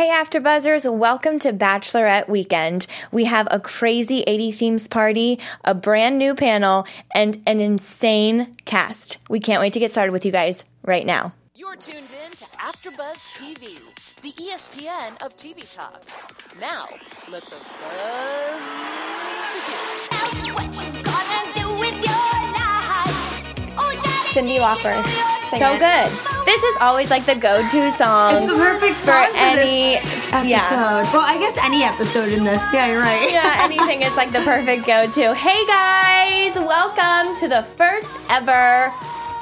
Hey, AfterBuzzers! Welcome to Bachelorette Weekend. We have a crazy 80 themes party, a brand new panel, and an insane cast. We can't wait to get started with you guys right now. You're tuned in to AfterBuzz TV, the ESPN of TV talk. Now, let the buzz begin. What you gonna do with your life? Oh, daddy, Cyndi Lauper. Sing So it. good. This is always like the go-to song. It's the perfect for song for any this episode. yeah. Well, I guess any episode in this. Yeah, you're right. yeah, anything is like the perfect go-to. Hey guys, welcome to the first ever,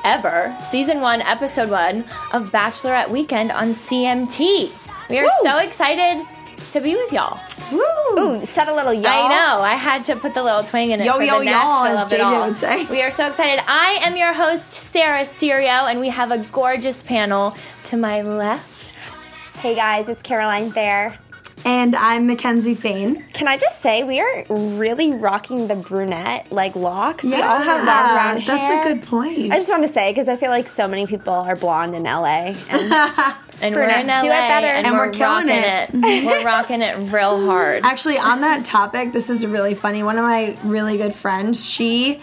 ever season one, episode one of Bachelorette Weekend on CMT. We are so excited to be with y'all. Woo. Ooh, said a little y'all. I know. I had to put the little twang in it Yo, for yo, the y'all, Nashville as of it JJ all. would say. We are so excited. I am your host, Sarah Serio, and we have a gorgeous panel to my left. Hey guys, it's Caroline Thayer. And I'm McKenzie Fayne. Can I just say we are really rocking the brunette like locks. we all have that brown hair. That's a good point. I just want to say because I feel like so many people are blonde in LA. And And we're in LA, do it better. and, And we're, we're killing rocking it. we're rocking it real hard. Actually, on that topic, this is really funny. One of my really good friends, she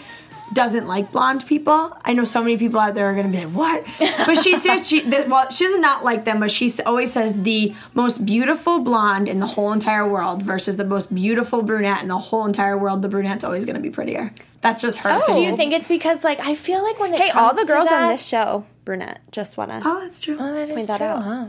doesn't like blonde people. I know so many people out there are going to be like, "What?" But she says she the, well, she does not like them, but she always says the most beautiful blonde in the whole entire world versus the most beautiful brunette in the whole entire world. The brunette's always going to be prettier. That's just her. Oh, do you think it's because like I feel like when it hey, all the girls that, on this show, brunette. Just wanna. Oh, that's true. Oh, that is Point that true, out. huh?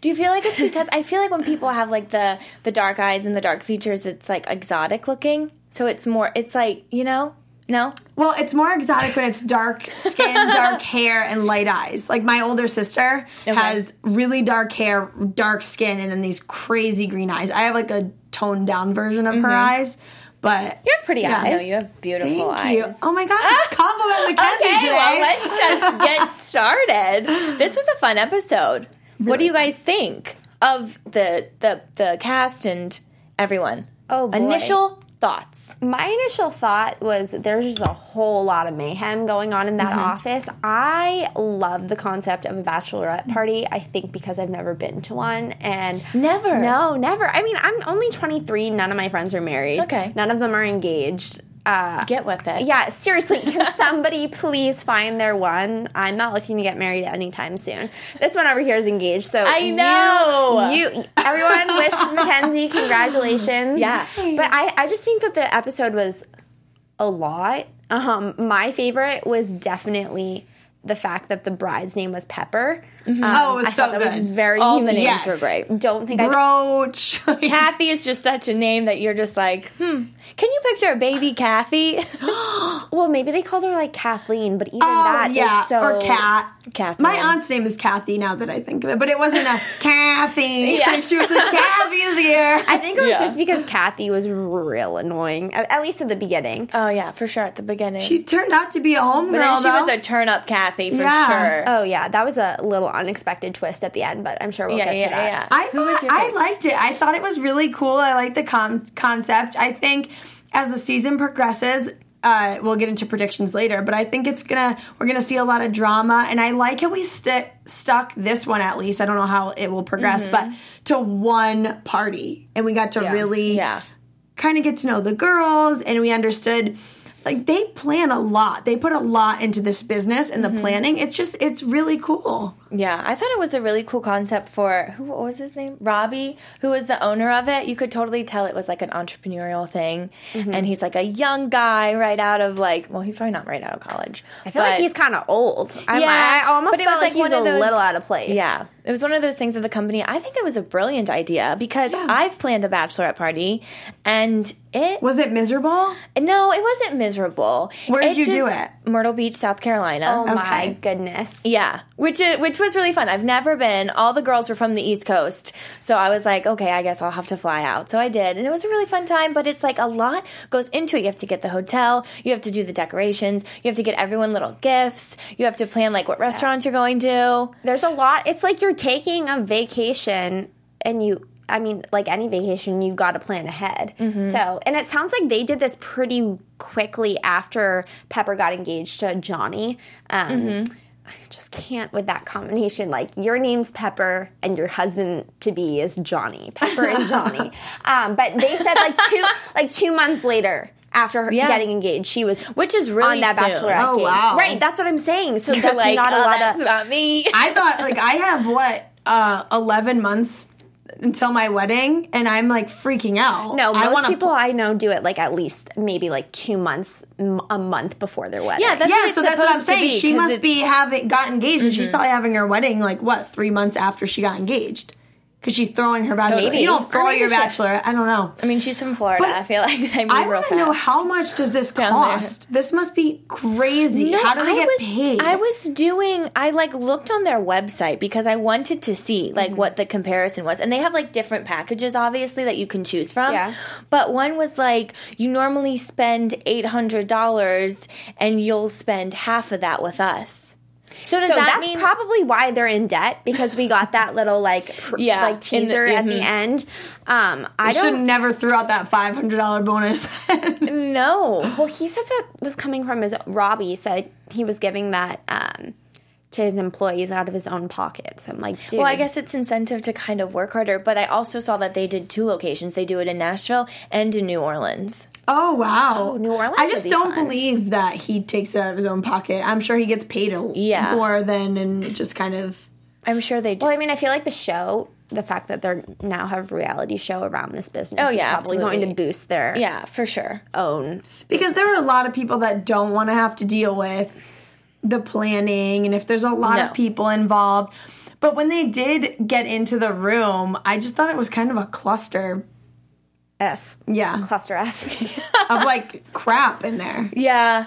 Do you feel like it's because I feel like when people have like the the dark eyes and the dark features, it's like exotic looking. So it's more. It's like you know, no. Well, it's more exotic when it's dark skin, dark hair, and light eyes. Like my older sister has really dark hair, dark skin, and then these crazy green eyes. I have like a toned down version of her mm-hmm. eyes, but You have pretty Yeah. eyes. No, you have beautiful thank eyes. you. Oh my gosh, compliment McKenzie Okay, today. well, let's just get started. This was a fun episode. What do you guys think of the the the cast and everyone? Oh, boy. initial thoughts. My initial thought was there's just a whole lot of mayhem going on in that Mm-hmm. office. I love the concept of a bachelorette party. I think because I've never been to one and Never? No, never. I mean, I'm only 23. None of my friends are married. Okay. None of them are engaged. Uh, Get with it. yeah, seriously, can somebody please find their one? I'm not looking to get married anytime soon. This one over here is engaged, so I know. you, you everyone wish McKenzie congratulations. Yeah. but I, I just think that the episode was a lot. Um, my favorite was definitely the fact that the bride's name was Pepper. Um, Oh, it was I so thought that good. was very All the unique. names were great. Don't think I Brooch. Kathy is just such a name that you're just like, hmm. Can you picture a baby Kathy? Well, maybe they called her like Kathleen, but even Oh that is yeah, so or Kat. Kathy. My aunt's name is Kathy. Now that I think of it, but it wasn't a Kathy. Yeah. Like she was like Kathy's here. I think it was Yeah. just because Kathy was real annoying, at, at least at the beginning. Oh yeah, for sure at the beginning. She turned out to be a homegirl. but then she though. was a turn up Kathy for Yeah. sure. Oh yeah, that was a little unexpected twist at the end, but I'm sure we'll yeah, get yeah, to that. yeah. I thought- I liked it. I thought it was really cool. I liked the com- concept. I think as the season progresses, uh, we'll get into predictions later, but I think it's gonna we're gonna see a lot of drama, and I like how we st- stuck this one at least. I don't know how it will progress, but to one party, and we got to really Yeah. kind of get to know the girls, and we understood. Like they plan a lot. They put a lot into this business and the planning. It's just it's really cool. Yeah, I thought it was a really cool concept for who what was his name? Robbie, who was the owner of it. You could totally tell it was like an entrepreneurial thing. Mm-hmm. And he's like a young guy right out of like well, he's probably not right out of college. I feel like he's kind of old. I'm, Yeah, I almost but it felt was like, like he was a those- little out of place. Yeah, it was one of those things of the company. I think it was a brilliant idea because I've planned a bachelorette party, and it Was it miserable? no, it wasn't miserable. Where did you do it? Myrtle Beach, South Carolina. Oh my goodness. Yeah, which which was really fun. I've never been. All the girls were from the East Coast, so I was like, okay, I guess I'll have to fly out. So I did, and it was a really fun time. But it's like a lot goes into it. You have to get the hotel, you have to do the decorations, you have to get everyone little gifts, you have to plan like what restaurants you're going to. There's a lot. It's like you're taking a vacation and you I mean, like any vacation, you've got to plan ahead. Mm-hmm. So, and it sounds like they did this pretty quickly after Pepper got engaged to Johnny. Um, Mm-hmm. I just can't with that combination. Like your name's Pepper and your husband to be is Johnny. Pepper and Johnny. um, but they said like two like two months later after her Yeah. getting engaged, she was Which is really on that soon. bachelorette Oh, game. wow. Right, that's what I'm saying. So You're that's like, not a oh, lot that's of not me. I thought like I have what uh, eleven months until my wedding, and I'm like freaking out. No, I most wanna- people I know do it like at least maybe like two months, m- a month before their wedding. Yeah, that's Yeah, what it's so that's what I'm saying. be, she 'cause must it's- be having got engaged, and she's mm-hmm. probably having her wedding like what three months after she got engaged, because she's throwing her bachelor. Maybe. You don't throw your bachelor. I don't know. I mean, she's from Florida. But I feel like they move I real fast. to know how much does this cost? This must be crazy. how do they I get was, paid? I was doing. I like looked on their website because I wanted to see like Mm-hmm. what the comparison was, and they have like different packages, obviously that you can choose from. Yeah. But one was like you normally spend eight hundred dollars, and you'll spend half of that with us. So does So that that's mean? probably why they're in debt because we got that little like pr- Yeah, like in the- teaser at the end. Um, I I should never threw out that five hundred dollar bonus. no. Well, he said that was coming from his Robbie said he was giving that um, to his employees out of his own pockets. I'm like, dude. Well, I guess it's incentive to kind of work harder, but I also saw that they did two locations. They do it in Nashville and in New Orleans. Oh wow, Oh, New Orleans I would just be don't fun. believe that he takes it out of his own pocket. I'm sure he gets paid a Yeah. more than, and it just kind of. I'm sure they do. Well, I mean, I feel like the show, the fact that they're now have reality show around this business, Oh, is yeah, probably going to boost their yeah, for sure. own. Because there are a lot of people that don't want to have to deal with the planning, and if there's a lot No. of people involved. But when they did get into the room, I just thought it was kind of a cluster. F. Yeah, Cluster F. of like crap in there. Yeah.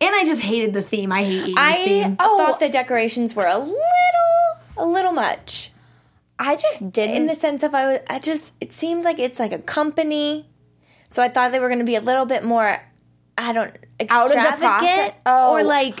And I just hated the theme. I hate 80s I theme. thought oh. the decorations were a little, a little much. I just didn't. In the sense of I was, I just, it seemed like it's like a company. So I thought they were going to be a little bit more, I don't, Out of the extravagant. process? Oh. Or like,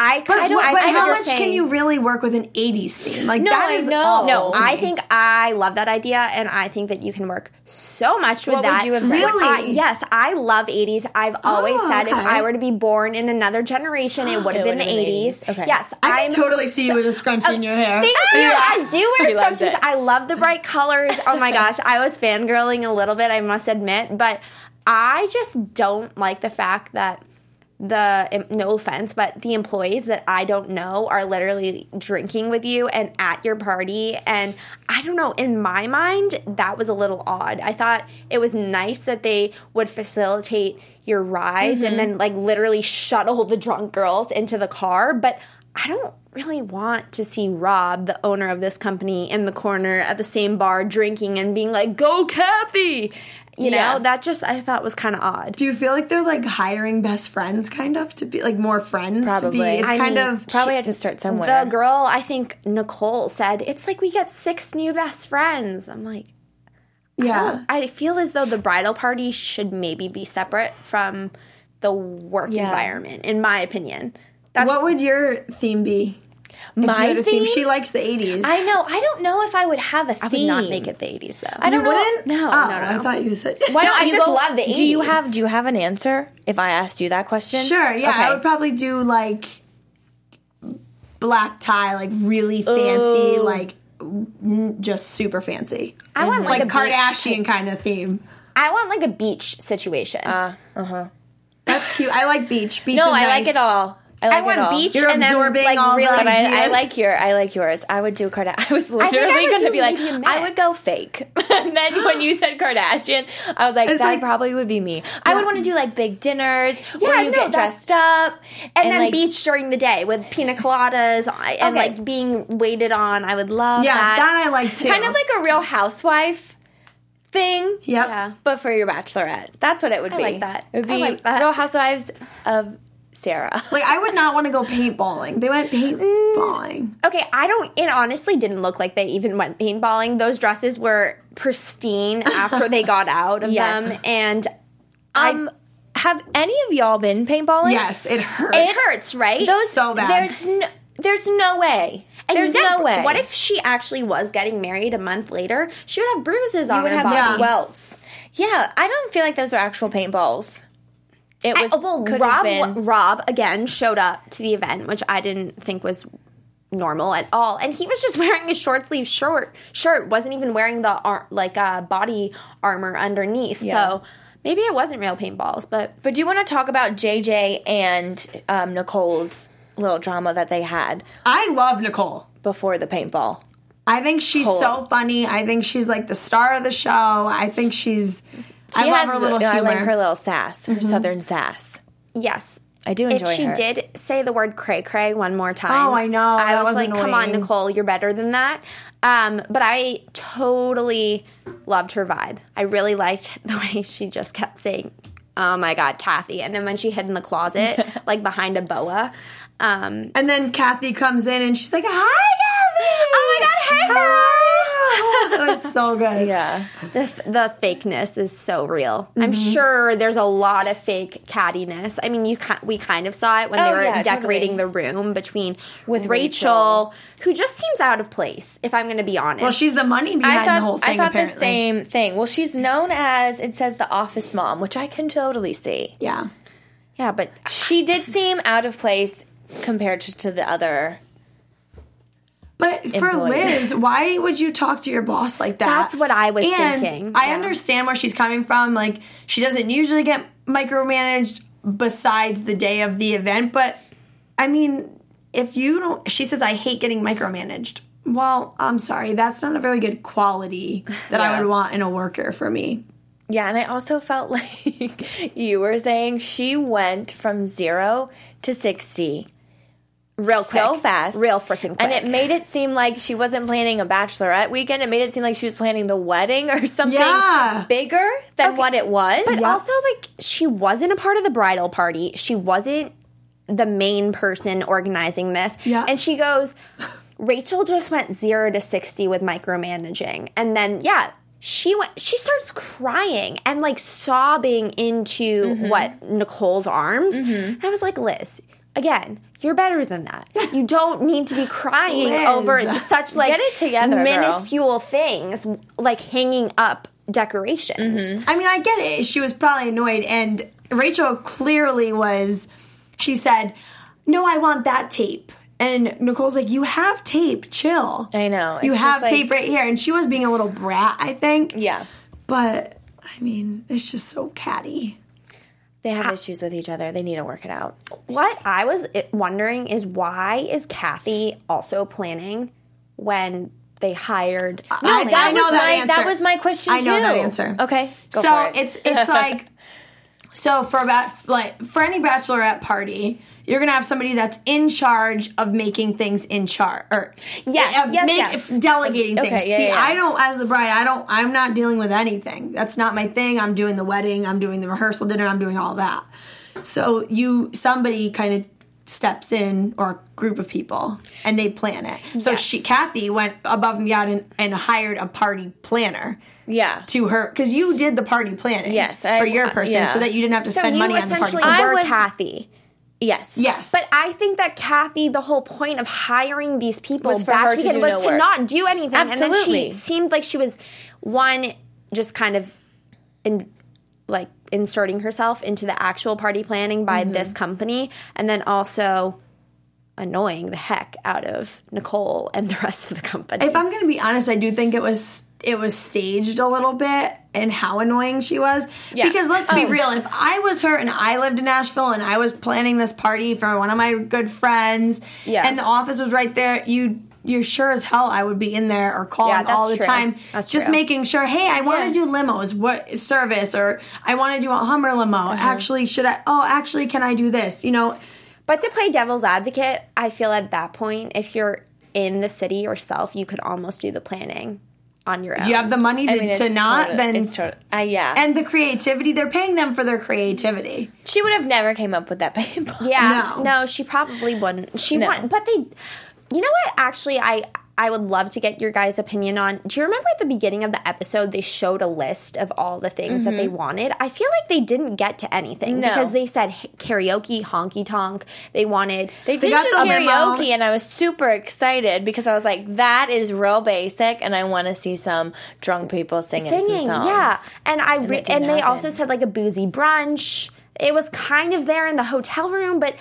I, But, I don't. but I think how much saying- can you really work with an 80s theme? Like No, that I is know. awful No, to I think I love that idea, and I think that you can work so much with What would that. you have done? Really? I- yes, I love 80s. I've always Oh, said if. I were to be born in another generation, it would have been the 80s. 80s. Okay. Yes, I I'm can totally see you with a scrunchie oh, in your hair. Thank you. I do wear loves scrunchies. I love the bright colors. Oh my gosh, I was fangirling a little bit, I must admit, but I just don't like the fact that the no offense, but the employees that I don't know are literally drinking with you and at your party and I don't know, in my mind that was a little odd. I thought it was nice that they would facilitate your rides and mm-hmm. then like literally shuttle the drunk girls into the car, but I don't really want to see Rob, the owner of this company, in the corner at the same bar drinking and being like, "Go, Kathy!" You Yeah. know, that just I thought was kind of odd. Do you feel like they're like hiring best friends, kind of, to be like more friends? To be, Probably. it's I kind mean, of probably had to start somewhere. The girl, I think Nicole said, "It's like we get six new best friends." I'm like, yeah. I feel as though the bridal party should maybe be separate from the work Yeah. environment, in my opinion. That's What would your theme be? If you My had a theme? She likes the 80s. I know. I don't know if I would have a I would not make it the 80s though. I don't you know. wouldn't? No, oh, no, no. I thought you said. Why No, don't I you just go- love the 80s? Do you 80s. have Do you have an answer? If I asked you that question, Sure, yeah. Okay. I would probably do like black tie, like really fancy, like just super fancy. I want like, Like a beach- Kardashian kind of theme. I want like a beach situation. Uh huh. That's cute. I like beach. Beach No, is I like it all. I like I want it all. beach You're and then like all really. But I, I like your I like yours. I would do Kardashian. I was literally I going to be like, I would go fake. and then when you said Kardashian, I was like, It's that like- probably would be me. I would want to do like big dinners Yeah, where you no, get dressed up and, then like, beach during the day with pina coladas and Okay. like being waited on. I would love Yeah, that. that I like too. kind of like a Real Housewife thing. Yep. Yeah. But for your bachelorette, that's what it would I be. like that. It would I be like that. Real Housewives of Sarah. Like I would not want to go paintballing. They went paintballing. Okay, I don't. It honestly didn't look like they even went paintballing. Those dresses were pristine after they got out of Yes. them, and Um, have any of y'all been paintballing? Yes, it hurts. it hurts, right? Those So bad. There's no, there's no way. And there's then, no way. What if she actually was getting married a month later? She would have bruises on you would her have body. Yeah. welts? Yeah, I don't feel like those are actual paintballs. It was I, well, could have Rob, been Rob again showed up to the event, which I didn't think was normal at all, and he was just wearing a short sleeve shirt. Shirt wasn't even wearing the ar- like uh, body armor underneath. Yeah. So maybe it wasn't real paintballs, but But do you want to talk about JJ and um, Nicole's little drama that they had I love Nicole. before the paintball? I think she's Hold so funny. I think she's like the star of the show. I think she's. I She love has her the- little I humor. like her little sass, her southern sass. yes. I do enjoy if she her. did say the word cray cray one more time, Oh, I know. I was, was like, come on. Nicole, you're better than that. Um, but I totally loved her vibe. I really liked the way she just kept saying, "Oh my god, Kathy," and then when she hid in the closet, like behind a boa. Um, and then Kathy comes in and she's like, "Hi, Kathy! Oh my God, hey, girl!" that was so good. Yeah. the the fakeness is so real. I'm sure there's a lot of fake cattiness. I mean, you we kind of saw it when they Oh, were yeah, decorating totally. the room between With Rachel, Rachel. who just seems out of place. If I'm going to be honest, Well, she's the money behind I thought the whole thing. I thought apparently. the same thing. Well, she's known as it says the office mom, which I can totally see. Yeah. yeah, but She did seem out of place compared to, to the other. But for Employee. Liz, why would you talk to your boss like that? That's what I was and thinking, I yeah. understand where she's coming from. Like, she doesn't usually get micromanaged besides the day of the event. But I mean, if you don't, she says, I hate getting micromanaged. Well, I'm sorry. That's not a very good quality that I would want in a worker for me. Yeah, and I also felt like you were saying she went from zero to sixty real quick, so fast, real freaking quick. and it made it seem like she wasn't planning a bachelorette weekend. It made it seem like she was planning the wedding or something Yeah. bigger than what it was. But also, like, she wasn't a part of the bridal party. She wasn't the main person organizing this. Yeah. And she goes, Rachel just went zero to 60 with micromanaging. And then, yeah, she went, she starts crying and like sobbing into Mm-hmm. what Nicole's arms. And I was like, Liz, again, you're better than that. You don't need to be crying Liz. over such like Get it together, girl. minuscule things like hanging up decorations. Mm-hmm. I mean, I get it. She was probably annoyed, and Rachel clearly was. She said, "No, I want that tape." And Nicole's like, "You have tape. Chill. I know. You have like- tape right here." And she was being a little brat, I think. yeah, But I mean, it's just so catty. They have ah. issues with each other. They need to work it out. What I was wondering is why is Kathy also planning when they hired? I- No, I that know was that my answer. that was my question I know too. that answer. Okay, so it. it's it's like so for about like for any bachelorette party. You're gonna have somebody that's in charge of making things in charge, or Yes, uh, yes, make- yes. delegating Okay, things. yeah, See, yeah, yeah. I don't, as the bride, I don't, I'm not dealing with anything. That's not my thing. I'm doing the wedding. I'm doing the rehearsal dinner. I'm doing all that. So you, somebody kind of steps in, or a group of people, and they plan it. So Yes. she, Kathy, went above and beyond and, and hired a party planner yeah. to her because you did the party planning. Yes, I- for your person, yeah. so that you didn't have to So spend you money on the party. essentially. I was- Kathy. Yes. yes, But I think that Kathy, the whole point of hiring these people Was for back her to do was no to work. not do anything. And then Absolutely. she seemed like she was one just kind of in like inserting herself into the actual party planning by Mm-hmm. this company, and then also annoying the heck out of Nicole and the rest of the company. if I'm going to be honest, I do think it was it was staged a little bit and how annoying she was. Yeah. Because let's be Oh. real, if I was her and I lived in Nashville and I was planning this party for one of my good friends, Yeah. and the office was right there, you. You're sure as hell I would be in there or calling Yeah, all the true. time, That's just true. making sure. Hey, I want Yeah. to do limos. What service? Or I want to do a Hummer limo. Uh-huh. Actually, should I? Oh, actually, can I do this? You know, But to play devil's advocate, I feel at that point, if you're in the city yourself, you could almost do the planning on your own. if you have the money to, I mean, it's to not, total- then it's total, uh, yeah. and the creativity they're paying them for their creativity she would have never came up with that paintball. Yeah, No. no, she probably wouldn't. She No. want, but they, you know what? Actually, I I would love to get your guys' opinion on. Do you remember at the beginning of the episode they showed a list of all the things that they wanted? I feel like they didn't get to anything Mm-hmm. No. because they said karaoke, honky tonk. They wanted They did got do the karaoke, and I was super excited because I was like, "That is real basic," and I want to see some drunk people singing, singing. songs. Yeah, and I re- it and they happen. also said like a boozy brunch. it was kind of there in the hotel room, but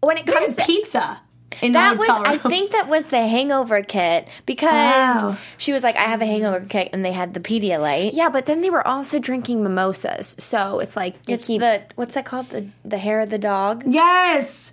when it comes to pizza in That the was. I think that was the hangover kit because Wow. she was like, I have a hangover kit, and they had the Pedialyte. yeah, but then they were also drinking mimosas, so it's like you It's keep. the, what's that called? The, the hair of the dog? yes.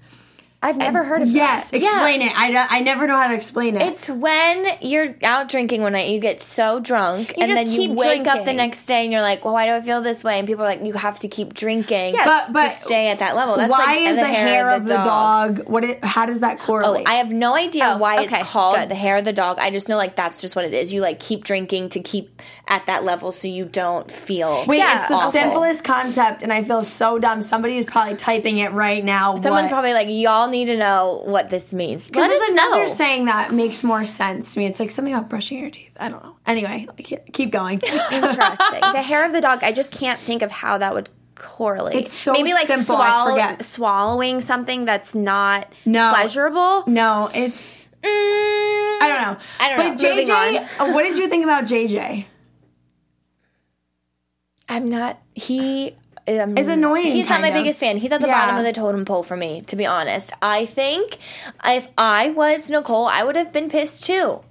I've never heard of Yes, that. explain it. I, I never know how to explain it. It's when you're out drinking one night, you get so drunk, You and then you wake up the next day and you're like, well, why do I feel this way? And people are like, you have to keep drinking Yes, but but to stay at that level. That's why like is the, hair, of the dog? What? It, how does that Oh, correlate? I have no idea Oh, why okay, it's called good. the hair of the dog. I just know like that's just what it is. You like keep drinking to keep at that level so you don't feel. Wait, Yeah, it's the awful. simplest concept, and I feel so dumb. Somebody is probably typing it right now. Someone's what- probably like, y'all need to know what this means. Let us another know. saying that makes more sense to me. It's like something about brushing your teeth. I don't know. Anyway, keep- keep going. Interesting. the hair of the dog. I just can't think of how that would correlate. It's so maybe like simple, swallow- swallowing something that's not No. pleasurable. no, it's I don't know. I don't but know. JJ, uh, what did you think about JJ? I'm not. He um, Is annoying, He's not my of. biggest fan. He's at the Yeah. bottom of the totem pole for me, to be honest. I think if I was Nicole, I would have been pissed too.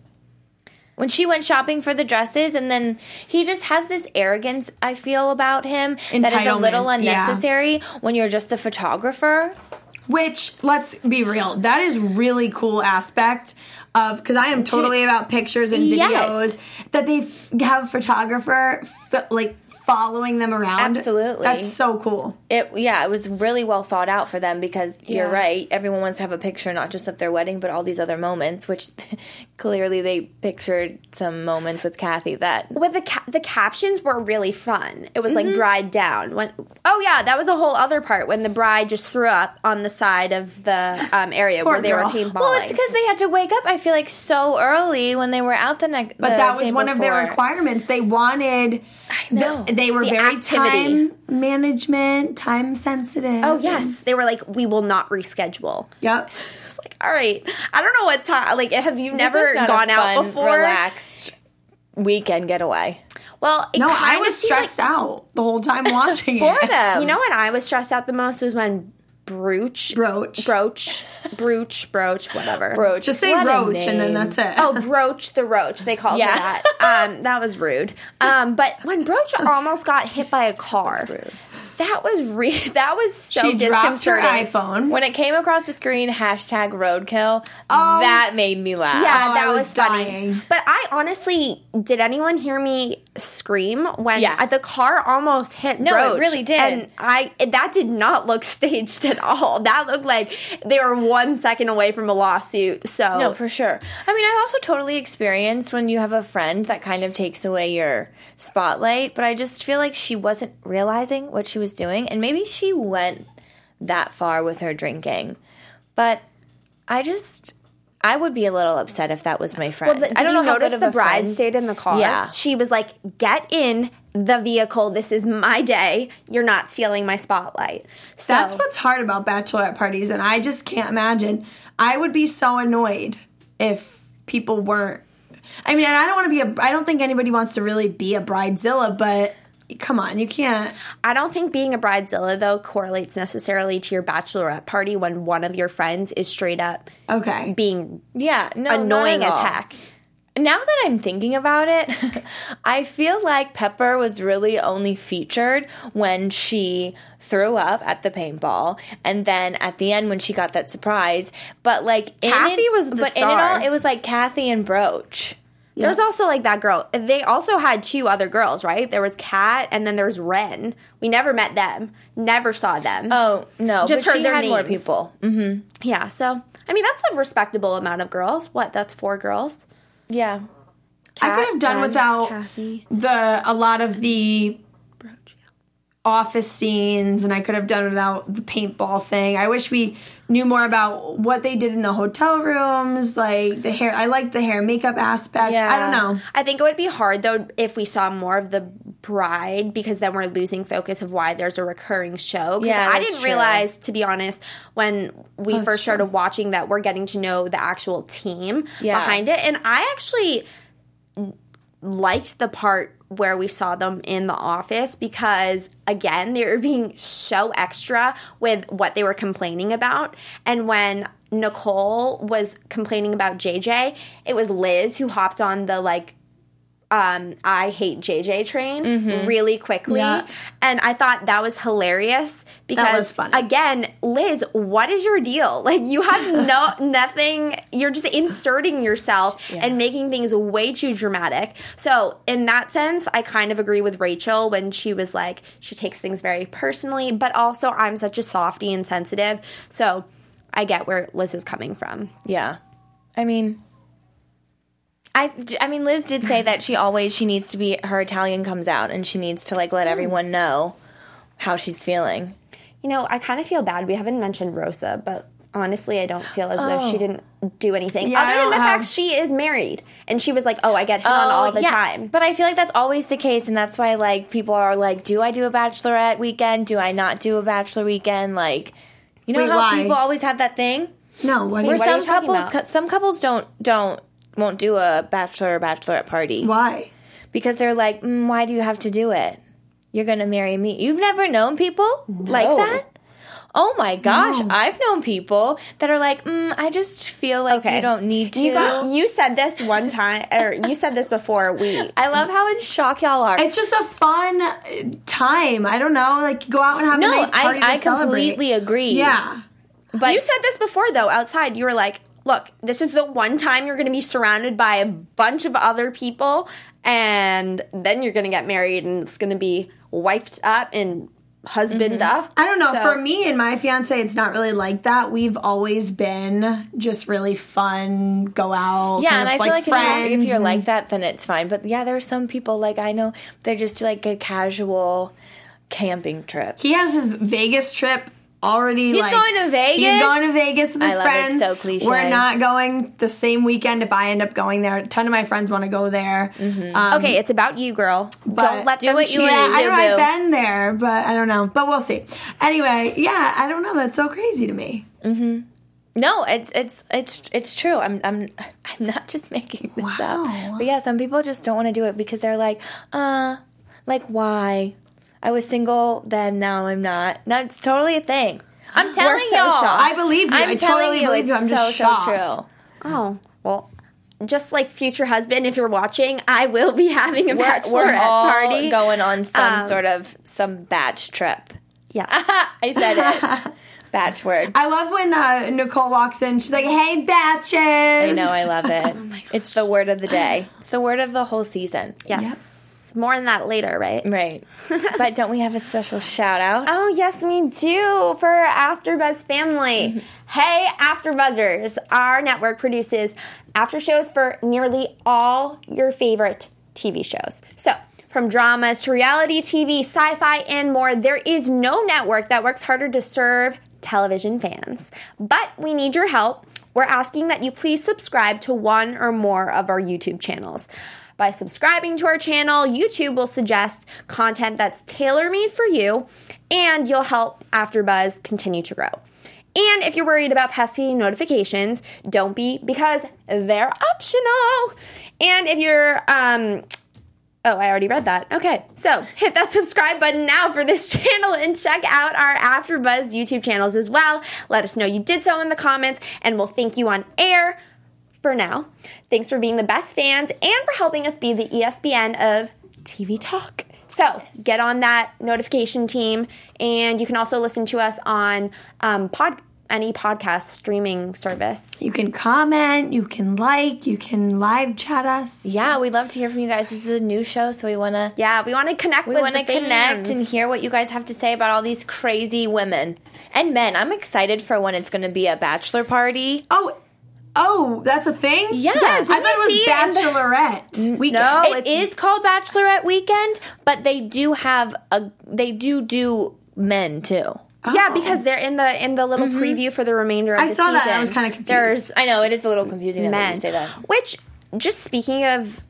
When she went shopping for the dresses, and then he just has this arrogance I feel about him that is a little Entitlement, yeah. unnecessary when you're just a photographer. Which, let's be real, that is really cool aspect of because I am totally about pictures and Yes. videos that they have a photographer like following them around. Absolutely. that's so cool. It yeah, it was really well thought out for them because you're right. Everyone wants to have a picture not just of their wedding, but all these other moments, which clearly they pictured some moments with Kathy that With the ca- the captions were really fun. It was Mm-hmm. like bride down. When oh yeah, that was a whole other part when the bride just threw up on the side of the um, area where they girl. were paintballing. Well, it's because they had to wake up. I feel like so early when they were out the next. But that was one of their requirements. They wanted. I know. They were The very activity. time management, time sensitive. oh yes, they were like, we will not reschedule. Yep. It's like, all right, I don't know what time. Like, have you This never was not gone out fun, before? Relaxed weekend getaway Well, it No, I was seemed like- stressed out the whole time watching for it. You know when I was stressed out the most was when Brooch, Brooch. Brooch, Brooch, Brooch, whatever. Broach. Just say What roach and then that's it. Oh, Brooch the Roach. They called Yeah. that. Um, that was rude. Um, but when Brooch almost got hit by a car, that was re- that was so she dropped her iPhone. when it came across the screen, hashtag roadkill. Oh, that made me laugh. Yeah, Oh, that I was, was funny. dying. But I honestly, did anyone hear me scream when Yeah. the car almost hit No, it really did. And I that did not look staged at all. That looked like they were one second away from a lawsuit. So No, for sure. I mean, I've also totally experienced when you have a friend that kind of takes away your spotlight, but I just feel like she wasn't realizing what she was doing, and maybe she went that far with her drinking. But I just, I would be a little upset if that was my friend. Well, the, I don't did know how good of the a bride friend- stayed in the car. Yeah. she was like, "Get in the vehicle. This is my day. You're not stealing my spotlight." So That's what's hard about bachelorette parties, and I just can't imagine. I would be so annoyed if people weren't. I mean, I don't want to be a. I don't think anybody wants to really be a bridezilla, but come on, you can't. I don't think being a bridezilla though correlates necessarily to your bachelorette party when one of your friends is straight up Okay. being Yeah, no, annoying as heck. Now that I'm thinking about it, I feel like Pepper was really only featured when she threw up at the paintball, and then at the end when she got that surprise. But like, in Kathy it, was but in it all, it was like Kathy and Brooch. There was also like that girl. They also had two other girls, right? There was Kat and then there was Ren. We never met them. Never saw them. Oh no, Just but heard she their had more people. Mm, yeah. So I mean, that's a respectable amount of girls. What? That's four girls. Yeah, I could have done Ren, without Kathy. the a lot of the office scenes, and I could have done without the paintball thing. I wish we knew more about what they did in the hotel rooms, like the hair. I like the hair makeup aspect. Yeah. I don't know. I think it would be hard though if we saw more of the bride because then we're losing focus of why there's a recurring show. Yeah, I didn't true. realize, to be honest, when we That's first true. started watching that we're getting to know the actual team Yeah. behind it. And I actually liked the part where we saw them in the office because again they were being so extra with what they were complaining about. And when nicole was complaining about jj it was liz who hopped on the like um, I hate JJ train really quickly. Yeah. And I thought that was hilarious because was again, Liz, what is your deal? Like you have no nothing, you're just inserting yourself and making things way too dramatic. So, in that sense, I kind of agree with Rachel when she was like she takes things very personally, but also I'm such a softy and sensitive. So, I get where Liz is coming from. Yeah. I mean, I, I mean, Liz did say that she always she needs to be her Italian comes out and she needs to like let hmm. everyone know how she's feeling. You know, I kind of feel bad. We haven't mentioned Rosa, but honestly, I don't feel as though she oh. didn't do anything Yeah, other than the have- fact she is married and she was like, "Oh, I get hit on oh, all the yeah. time." But I feel like that's always the case, and that's why like people are like, "Do I do a bachelorette weekend? Do I not do a bachelor weekend?" Like, you know Wait, how why? people always have that thing No, what do where you, What are you some couples about? some couples don't don't won't do a bachelor or bachelorette party why? because they're like, mm, "Why do you have to do it? You're gonna marry me." You've never known people like that. Oh my gosh, I've known people that are like, mm, I just feel like okay. you don't need to. You got, you said this one time, or you said this before. We I love how in shock y'all are. It's just a fun uh, time. I don't know. Like go out and have No, a nice I- party. to I celebrate. completely agree. Yeah. but you said this before though outside. You were like, "Look, this is the one time you're going to be surrounded by a bunch of other people, and then you're going to get married, and it's going to be wifed up and husband mm-hmm. up." I don't know. So- For me and my fiance, it's not really like that. We've always been just really fun, go out. Yeah, kind and of I feel like if you're, friends. if you're like that, then it's fine. But yeah, there are some people like I know they're just like a casual camping trip. he has his Vegas trip already. He's like, going to Vegas? He's going to Vegas with I his love it. friends. So cliche. We're not going the same weekend. If I end up going there, a ton of my friends want to go there. Mm-hmm. Um, Okay, it's about you, girl. Don't let do them what you choose. want. I know boo. I've been there, but I don't know. But we'll see. Anyway, yeah, I don't know. That's so crazy to me. Mm-hmm. No, it's it's it's it's true. I'm I'm I'm not just making this Wow. up. But yeah, some people just don't want to do it because they're like, uh, like why? I was single then, now I'm not. No, it's totally a thing. I'm telling so y'all. shocked. I believe you. I'm I telling totally you, believe you. I'm just so shocked. so true. Oh, well, just like future husband, if you're watching, I will be having a We're, bachelorette we're party. going on some Um, sort of some batch trip. Yeah. I said it. batch word. I love when uh, Nicole walks in. She's like, "Hey, batches." I know, I love it. Oh it's the word of the day. It's the word of the whole season. Yes. More on that later, right? Right. but don't we have a special shout out? Oh, yes, we do for AfterBuzz family. Mm-hmm. Hey, AfterBuzzers! Our network produces after shows for nearly all your favorite TV shows. So, from dramas to reality TV, sci fi, and more, there is no network that works harder to serve television fans. But we need your help. We're asking that you please subscribe to one or more of our YouTube channels. By subscribing to our channel, YouTube will suggest content that's tailor made for you, and you'll help AfterBuzz continue to grow. And if you're worried about pesky notifications, don't be because they're optional. And if you're um, Oh, I already read that. Okay, so hit that subscribe button now for this channel and check out our AfterBuzz YouTube channels as well. Let us know you did so in the comments, and we'll thank you on air. For now, thanks for being the best fans and for helping us be the ESPN of TV talk. So get on that notification team, and you can also listen to us on um, pod any podcast streaming service. You can comment, you can like, you can live chat us. Yeah, we'd love to hear from you guys. This is a new show, so we want to Yeah, we want to connect. we want to connect and hear what you guys have to say about all these crazy women and men. I'm excited for when it's going to be a bachelor party. Oh, oh, that's a thing. Yeah. I Didn't thought it you see was in the- Bachelorette weekend. No. It's- called Bachelorette Weekend, but they do have a they do do men too. Yeah, because they're in the in the little preview for the remainder of the season. I the saw that. season. I was kinda confused. There's I know it is a little confusing now that men. you say that. Which, just speaking of,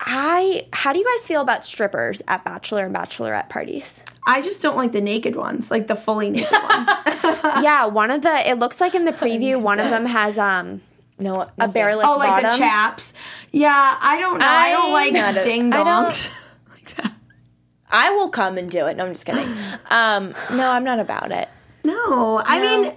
I how do you guys feel about strippers at bachelor and bachelorette parties? I just don't like the naked ones, like the fully naked ones. yeah, one of the it looks like in the preview one of them has um No, a bareless Oh, like bottom. the chaps. Yeah, I don't know. I, don't I'm like not a- ding dongs. like that. I will come and do it. No, I'm just kidding. Um, no, I'm not about it. No, I mean,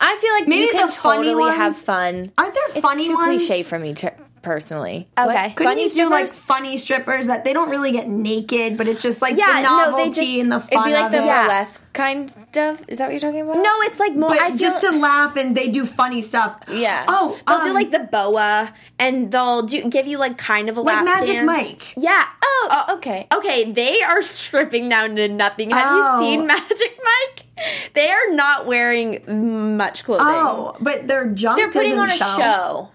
I feel like Maybe you can the funny totally have fun. aren't there It's funny too ones? cliche for me to, personally. Okay. What? Couldn't funny you do like funny strippers that they don't really get naked, but it's just like Yeah, the no, novelty they just- and the It'd fun be like of the it. Yeah. kind of. Is that what you're talking about? No, it's like more. But I feel, just to laugh and they do funny stuff. Yeah. Oh, they'll um, do like the boa, and they'll do give you like kind of a like lap Magic dance. Mike. Yeah. Oh, okay. Okay, they are stripping down to nothing. Have Oh. you seen Magic Mike? They are not wearing much clothing. Oh, but their junk. They're putting on a show.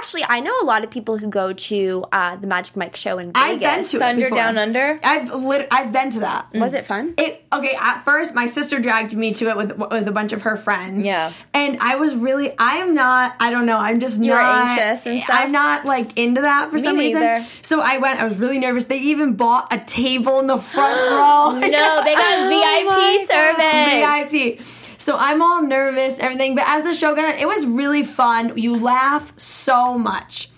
Actually, I know a lot of people who go to uh, the Magic Mike show in Vegas. I've been to it Thunder before. Down Under. I've lit- I've been to that. Was it fun? It okay. At first, my sister dragged me to it with with a bunch of her friends. Yeah. and I was really. I am not. I don't know. I'm just You were not anxious and stuff? I'm not like into that for some reason. So I went. I was really nervous. They even bought a table in the front row. No, they got VIP service. VIP. So I'm all nervous, everything. But as the show got on, it was really fun. You laugh so much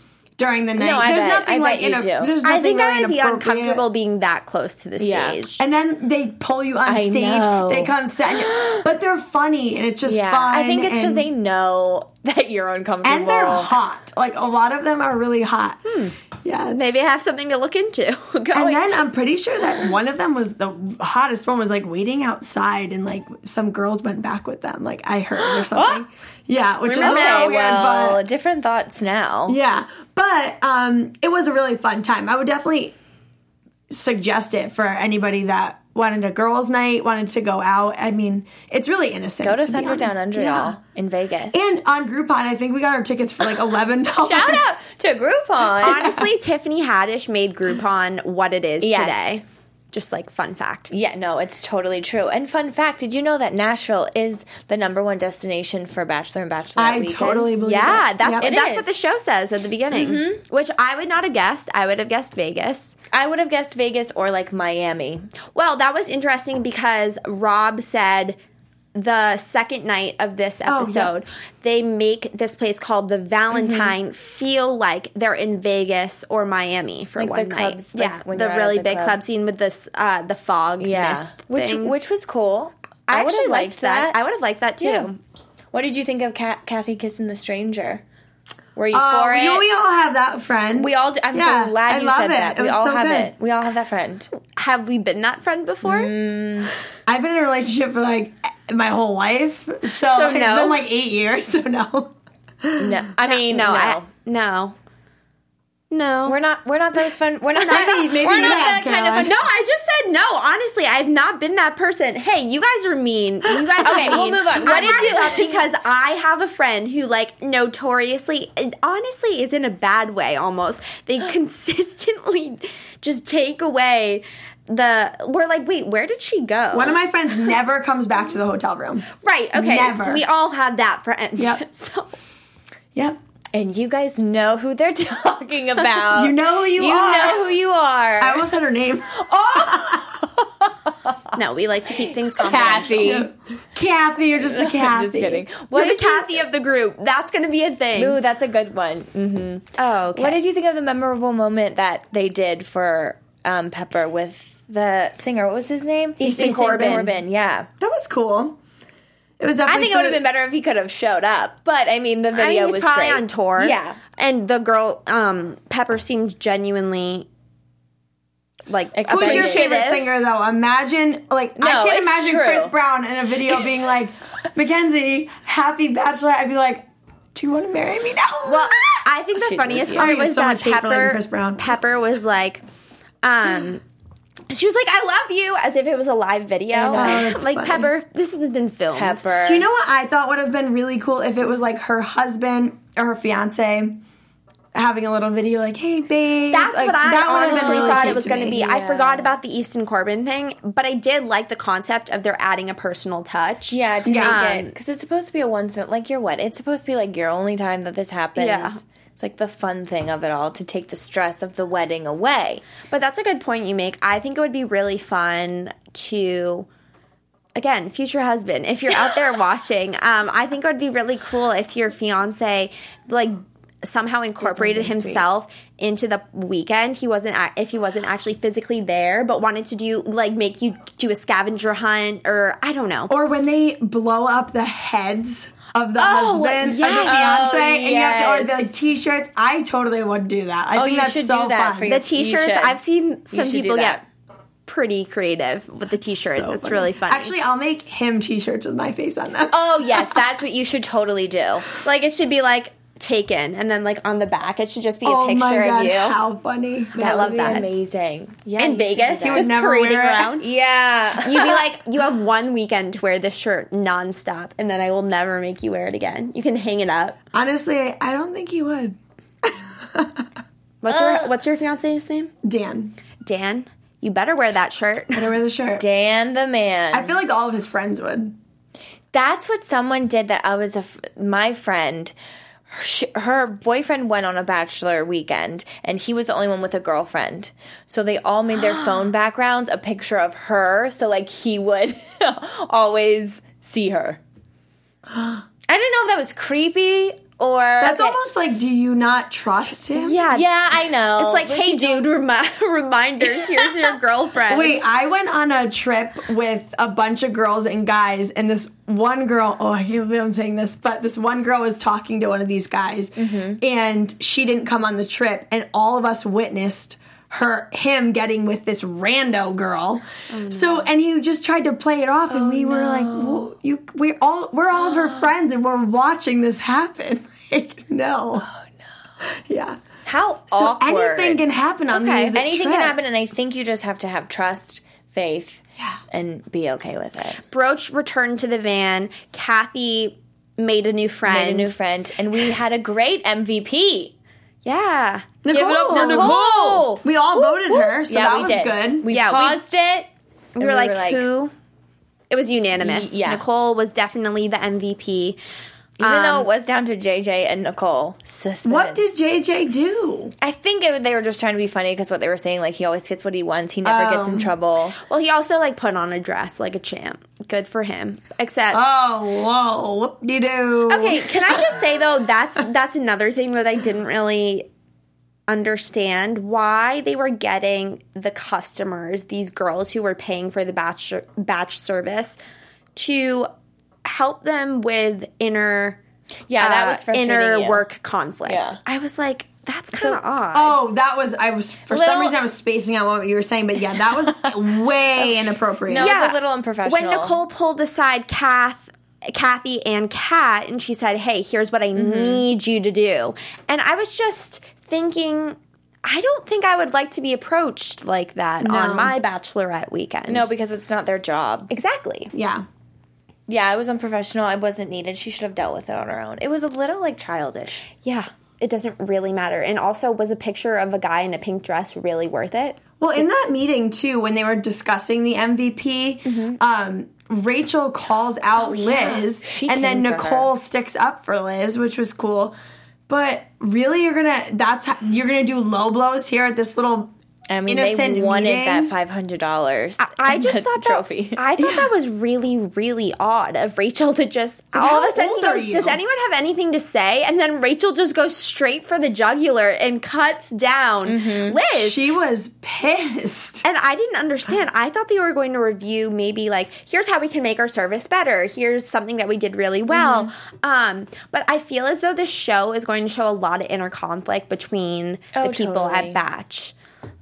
during the night. I there's bet. nothing I like in do. There's I think really I would be uncomfortable being that close to the Yeah. stage. And then they pull you on stage. They come set, but they're funny and it's just Yeah, fun. I think it's because they know that you're uncomfortable. and they're hot. Like a lot of them are really hot. Hmm. Yeah. Maybe I have something to look into. and then I'm pretty sure that one of them was the hottest one was like waiting outside and like some girls went back with them. Like I heard or something. Yeah, which was Okay, really weird, well, but different thoughts now. yeah. But um it was a really fun time. I would definitely suggest it for anybody that wanted a girls' night, wanted to go out. I mean, it's really innocent. Go to, be Thunder Down. Under, Yeah. y'all, in Vegas. And on Groupon, I think we got our tickets for like eleven dollars. Shout out to Groupon. Honestly, Tiffany Haddish made Groupon what it is Yes. today. Just like fun fact. Yeah, no, it's totally true. And fun fact, did you know that Nashville is the number one destination for bachelor and bachelorette I weekends? totally believe Yeah, it. that's Yep. That's is. what the show says at the beginning. Mm-hmm. Which I would not have guessed. I would have guessed Vegas. I would have guessed Vegas or like Miami. Well, that was interesting because Rob said the second night of this Oh, yeah. episode, they make this place called the Valentine Mm-hmm. feel like they're in Vegas or Miami for Like one the night. clubs, like yeah, when the really the big club. club scene with this uh, the fog Yeah, mist which thing. which was cool. I, would actually liked that. I would have liked that too. Yeah. What did you think of Ka- Kathy kissing the stranger? Were you Uh, for it? you know, we all have that friend. We all. Do, I'm Yeah, so glad I you said it. that. It We all so have good. it. We all have that friend. Have we been that friend before? Mm. I've been in a relationship for like my whole life, so, So it's no? been like eight years. So no. No, I mean no, no. I, no, no. we're not. We're not those fun. We're not. Maybe- maybe we're you not have, that kind of Caroline. fun. No, I just said no. Honestly, I've not been that person. Hey, you guys are mean. You guys are Okay, mean. we'll move on. What did you- because I have a friend who, like, notoriously, and honestly, is in a bad way. Almost, they consistently just take away the. We're like, wait, where did she go? One of my friends never comes back to the hotel room. right. Okay. Never. We all have that friend. Yep. So Yep. And you guys know who they're talking about. You know who you, You are. know who you are. I almost said her name. no, we like to keep things confidential. Kathy. Kathy, you're just the Kathy. Just kidding. What the did you? Kathy of the group. That's going to be a thing. Ooh, that's a good one. hmm oh, okay. What did you think of the memorable moment that they did for um, Pepper with the singer? What was his name? Easton Corbin. Corbin. Yeah. That was cool. It was I definitely. think it would have been better if he could have showed up. But I mean, the video I mean, he's was probably great. on tour. Yeah. and the girl, um, Pepper seemed genuinely like Who's Who's your favorite singer though? Imagine, like, No, I can't imagine true. Chris Brown in a video being like, McKenzie, happy bachelor. I'd be like, do you want to marry me now? Well, I think the She'd funniest part was so that much hate for liking Pepper, Chris Brown. Pepper was like, um, she was like, "I love you," as if it was a live video. Know. Like funny. Pepper, this has been filmed. Pepper. Do you know what I thought would have been really cool if it was like her husband or her fiance having a little video like, "Hey, babe." That's like, what I that would been honestly really thought it was going to me. be. I forgot about the Easton Corbin thing, but I did like the concept of they're adding a personal touch. Yeah, to Yeah. make it Um, because it's supposed to be a once in like you're what? It's supposed to be like your only time that this happens. Yeah. It's like the fun thing of it all to take the stress of the wedding away. But that's a good point you make. I think it would be really fun to again, future husband, if you're out there watching, um, I think it would be really cool if your fiance like somehow incorporated something sweet. himself into the weekend. He wasn't ac- if he wasn't actually physically there, but wanted to do like make you do a scavenger hunt or I don't know. Or when they blow up the heads of the Oh, husband yes. of the fiance, Oh, and you have to order the like, t-shirts. I totally would do that. I Oh, think you that's should so do that fun. for your- the t-shirts, should. I've seen some people get pretty creative with the t-shirts. So it's funny. really funny. Actually, I'll make him t-shirts with my face on them. Oh yes, that's what you should totally do. like it should be like taken and then like on the back it should just be a oh picture my god, of you. how funny! I love be that. Amazing. Yeah, in you Vegas, that. would never parading wear it. around. Yeah. You'd be like, you have one weekend to wear this shirt nonstop, and then I will never make you wear it again. You can hang it up. Honestly, I don't think he would. What's your What's your fiance's name? Dan, Dan. You better wear that shirt. better wear the shirt. Dan the man. I feel like all of his friends would. That's what someone did that I was a f- my friend. Her, her boyfriend went on a bachelor weekend and he was the only one with a girlfriend. So they all made their phone backgrounds a picture of her so like he would always see her. I didn't know if that was creepy or That's okay. almost like, do you not trust him? Yeah. Yeah, I know. It's like, But hey, dude, remi- reminder. Here's your girlfriend. Wait, I went on a trip with a bunch of girls and guys, and this one girl, oh, I can't believe I'm saying this, but this one girl was talking to one of these guys, mm-hmm. and she didn't come on the trip, and all of us witnessed her him getting with this rando girl. So oh, and he just tried to play it off and oh, we were like, well, you we all we're all of her friends and we're watching this happen. like, no. Oh no. Yeah. How So awkward. anything can happen on Okay. these Anything can happen, and I think you just have to have trust, faith, yeah. and be okay with it. Broach returned to the van. Kathy made a new friend. Made a new friend, and we had a great MVP. Yeah. Nicole. Give it up for Nicole. Nicole. We all voted her, so yeah, that we was did. good. We Yeah, we- paused it. We and were, like, who? It was unanimous. Y- yeah. Nicole was definitely the MVP. Even though Um, it was down to JJ and Nicole. Suspense. what did JJ do? I think it, they were just trying to be funny because what they were saying, like he always gets what he wants. He never gets in trouble. Well, he also like put on a dress like a champ. Good for him. Except Oh, whoa, whoop de doo. Okay, can I just say though that's that's another thing that I didn't really understand why they were getting the customers, these girls who were paying for the batch batch service to help them with inner Yeah, that uh, was frustrating. inner you. work conflict. Yeah. I was like that's kind of odd. Oh, that was I was for some reason I was spacing out what you were saying, but yeah, that was way inappropriate. No, it was a little unprofessional. When Nicole pulled aside Kath, Kathy and Kat, and she said, "Hey, here's what I Mm-hmm. need you to do," and I was just thinking. I don't think I would like to be approached like that on my bachelorette weekend. no, because it's not their job. exactly. Yeah. Yeah, it was unprofessional. I wasn't needed. She should have dealt with it on her own. It was a little like childish. Yeah, it doesn't really matter. And also, was a picture of a guy in a pink dress really worth it? Well, in that meeting too, when they were discussing the MVP, Mm-hmm. um, Rachel calls out Liz, Oh, She and then Nicole her. sticks up for Liz, which was cool. But really, you're gonna that's you're gonna do low blows here at this little I mean, innocent they wanted meeting? that five hundred dollars. I just thought that, trophy. I thought that was really, really odd of Rachel to just all How of a sudden he goes, "Does anyone have anything to say?" And then Rachel just goes straight for the jugular and cuts down Mm-hmm. Liz. She was pissed. and I didn't understand. I thought they were going to review maybe like, here's how we can make our service better. Here's something that we did really well. Mm-hmm. Um, but I feel as though this show is going to show a lot of inner conflict between Oh, the people totally. at Bach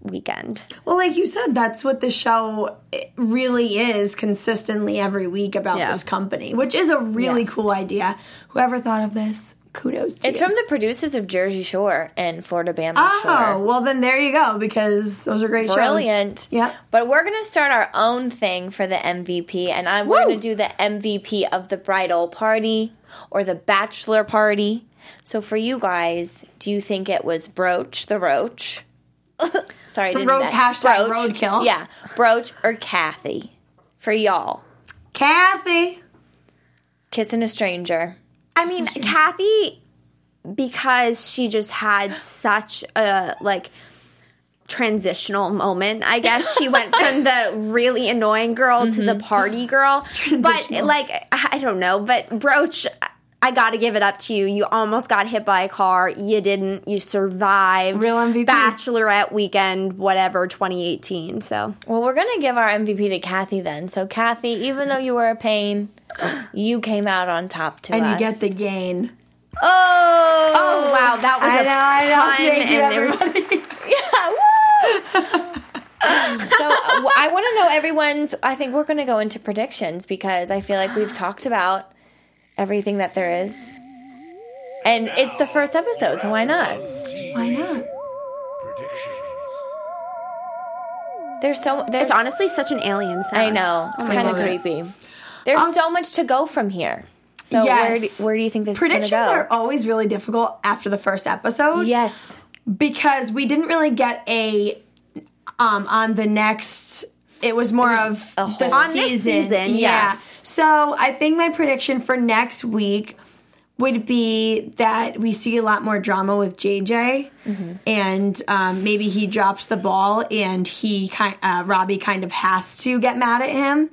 weekend. Well, like you said, that's what the show really is consistently every week about Yeah. this company, which is a really Yeah. cool idea. Whoever thought of this, kudos to It's you. from the producers of Jersey Shore and Floribama Oh, Shore. well then there you go because those are great shows. Brilliant. Yep. But we're going to start our own thing for the MVP, and I'm going to do the MVP of the bridal party or the bachelor party. So for you guys, do you think it was Brooch the Roach? Sorry, I didn't road- that. hashtag Brooch. roadkill. Yeah, Broach or Kathy for y'all. Kathy. Kissing a stranger. I mean, Kathy, because she just had such a like transitional moment. I guess she went from the really annoying girl to the mm-hmm. party girl. But like I don't know, but Brooch I got to give it up to you. You almost got hit by a car. You didn't. You survived. Real MVP. Bachelorette weekend, whatever, 2018. So Well, we're gonna give our MVP to Kathy then. So, Kathy, even though you were a pain, you came out on top to and us. you get the gain. oh, Oh wow, that was I a know, I know. pun, Thank you, and it was everybody. So uh, I want to know everyone's. I think we're going to go into predictions because I feel like we've talked about everything that there is, and it's the first episode, so why not? Why not? Predictions. There's so there's it's honestly such an alien sound. I know it's kind of creepy. There's Um, so much to go from here. So where do, Yes. where do you think this Predictions is going are always really difficult after the first episode. yes. because we didn't really get a um on the next it was more of a the whole- On this season. season, yeah. So I think my prediction for next week would be that we see a lot more drama with JJ, Mm-hmm. and um, maybe he drops the ball, and he kind uh, Robbie kind of has to get mad at him,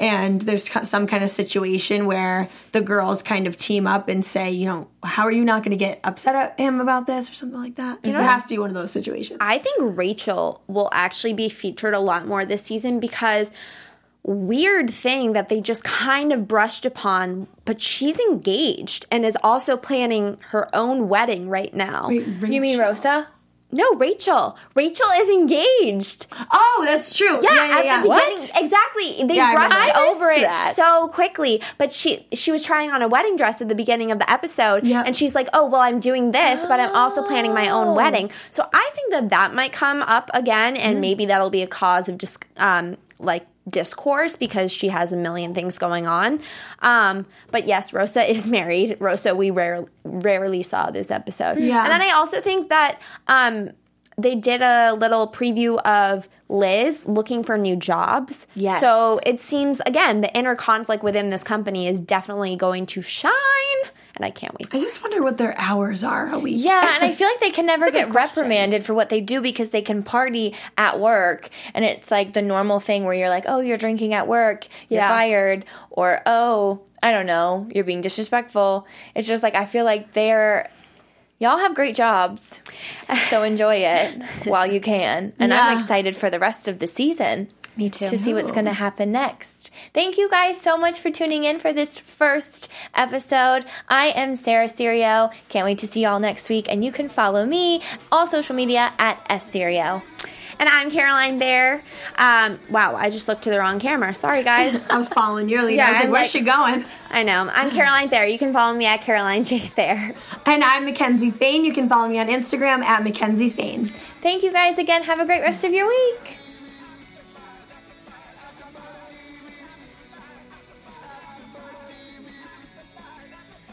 and there's some kind of situation where the girls kind of team up and say, you know, how are you not going to get upset at him about this or something like that? You know, it has to be one of those situations. I think Rachel will actually be featured a lot more this season because weird thing that they just kind of brushed upon, but she's engaged and is also planning her own wedding right now. You mean Rosa? No, Rachel. Rachel is engaged. Oh, that's true. Yeah, yeah, yeah. at yeah. the beginning, exactly. They Yeah, brushed over missed it that. so quickly. But she she was trying on a wedding dress at the beginning of the episode, Yeah. and she's like, "Oh, well, I'm doing this, but I'm also planning my Oh. own wedding." So I think that that might come up again, Mm. and maybe that'll be a cause of just um like discourse because she has a million things going on. Um, but yes, Rosa is married. Rosa, we rare, rarely saw this episode. Yeah. and then I also think that um they did a little preview of Liz looking for new jobs. Yes. So it seems again the inner conflict within this company is definitely going to shine, and I can't wait. I just wonder what their hours are a week. Yeah, and I feel like they can never get reprimanded for what they do because they can party at work, and it's like the normal thing where you're like, "Oh, you're drinking at work, you're Yeah. fired," or "Oh, I don't know, you're being disrespectful." It's just like I feel like they're y'all have great jobs, so enjoy it while you can, and I'm excited for the rest of the season. Me too. To see what's going to happen next. Thank you guys so much for tuning in for this first episode. I am Sarah Serio. Can't wait to see y'all next week. And you can follow me all social media at S Serio. And I'm Caroline Thayer. Um, wow, I just looked to the wrong camera. Sorry, guys. I was following your lead. Yeah, I was like, I'm where's like- she going? I know. I'm Caroline Thayer. You can follow me at Caroline J Thayer. And I'm McKenzie Fayne. You can follow me on Instagram at McKenzie Fayne. Thank you guys again. Have a great rest of your week.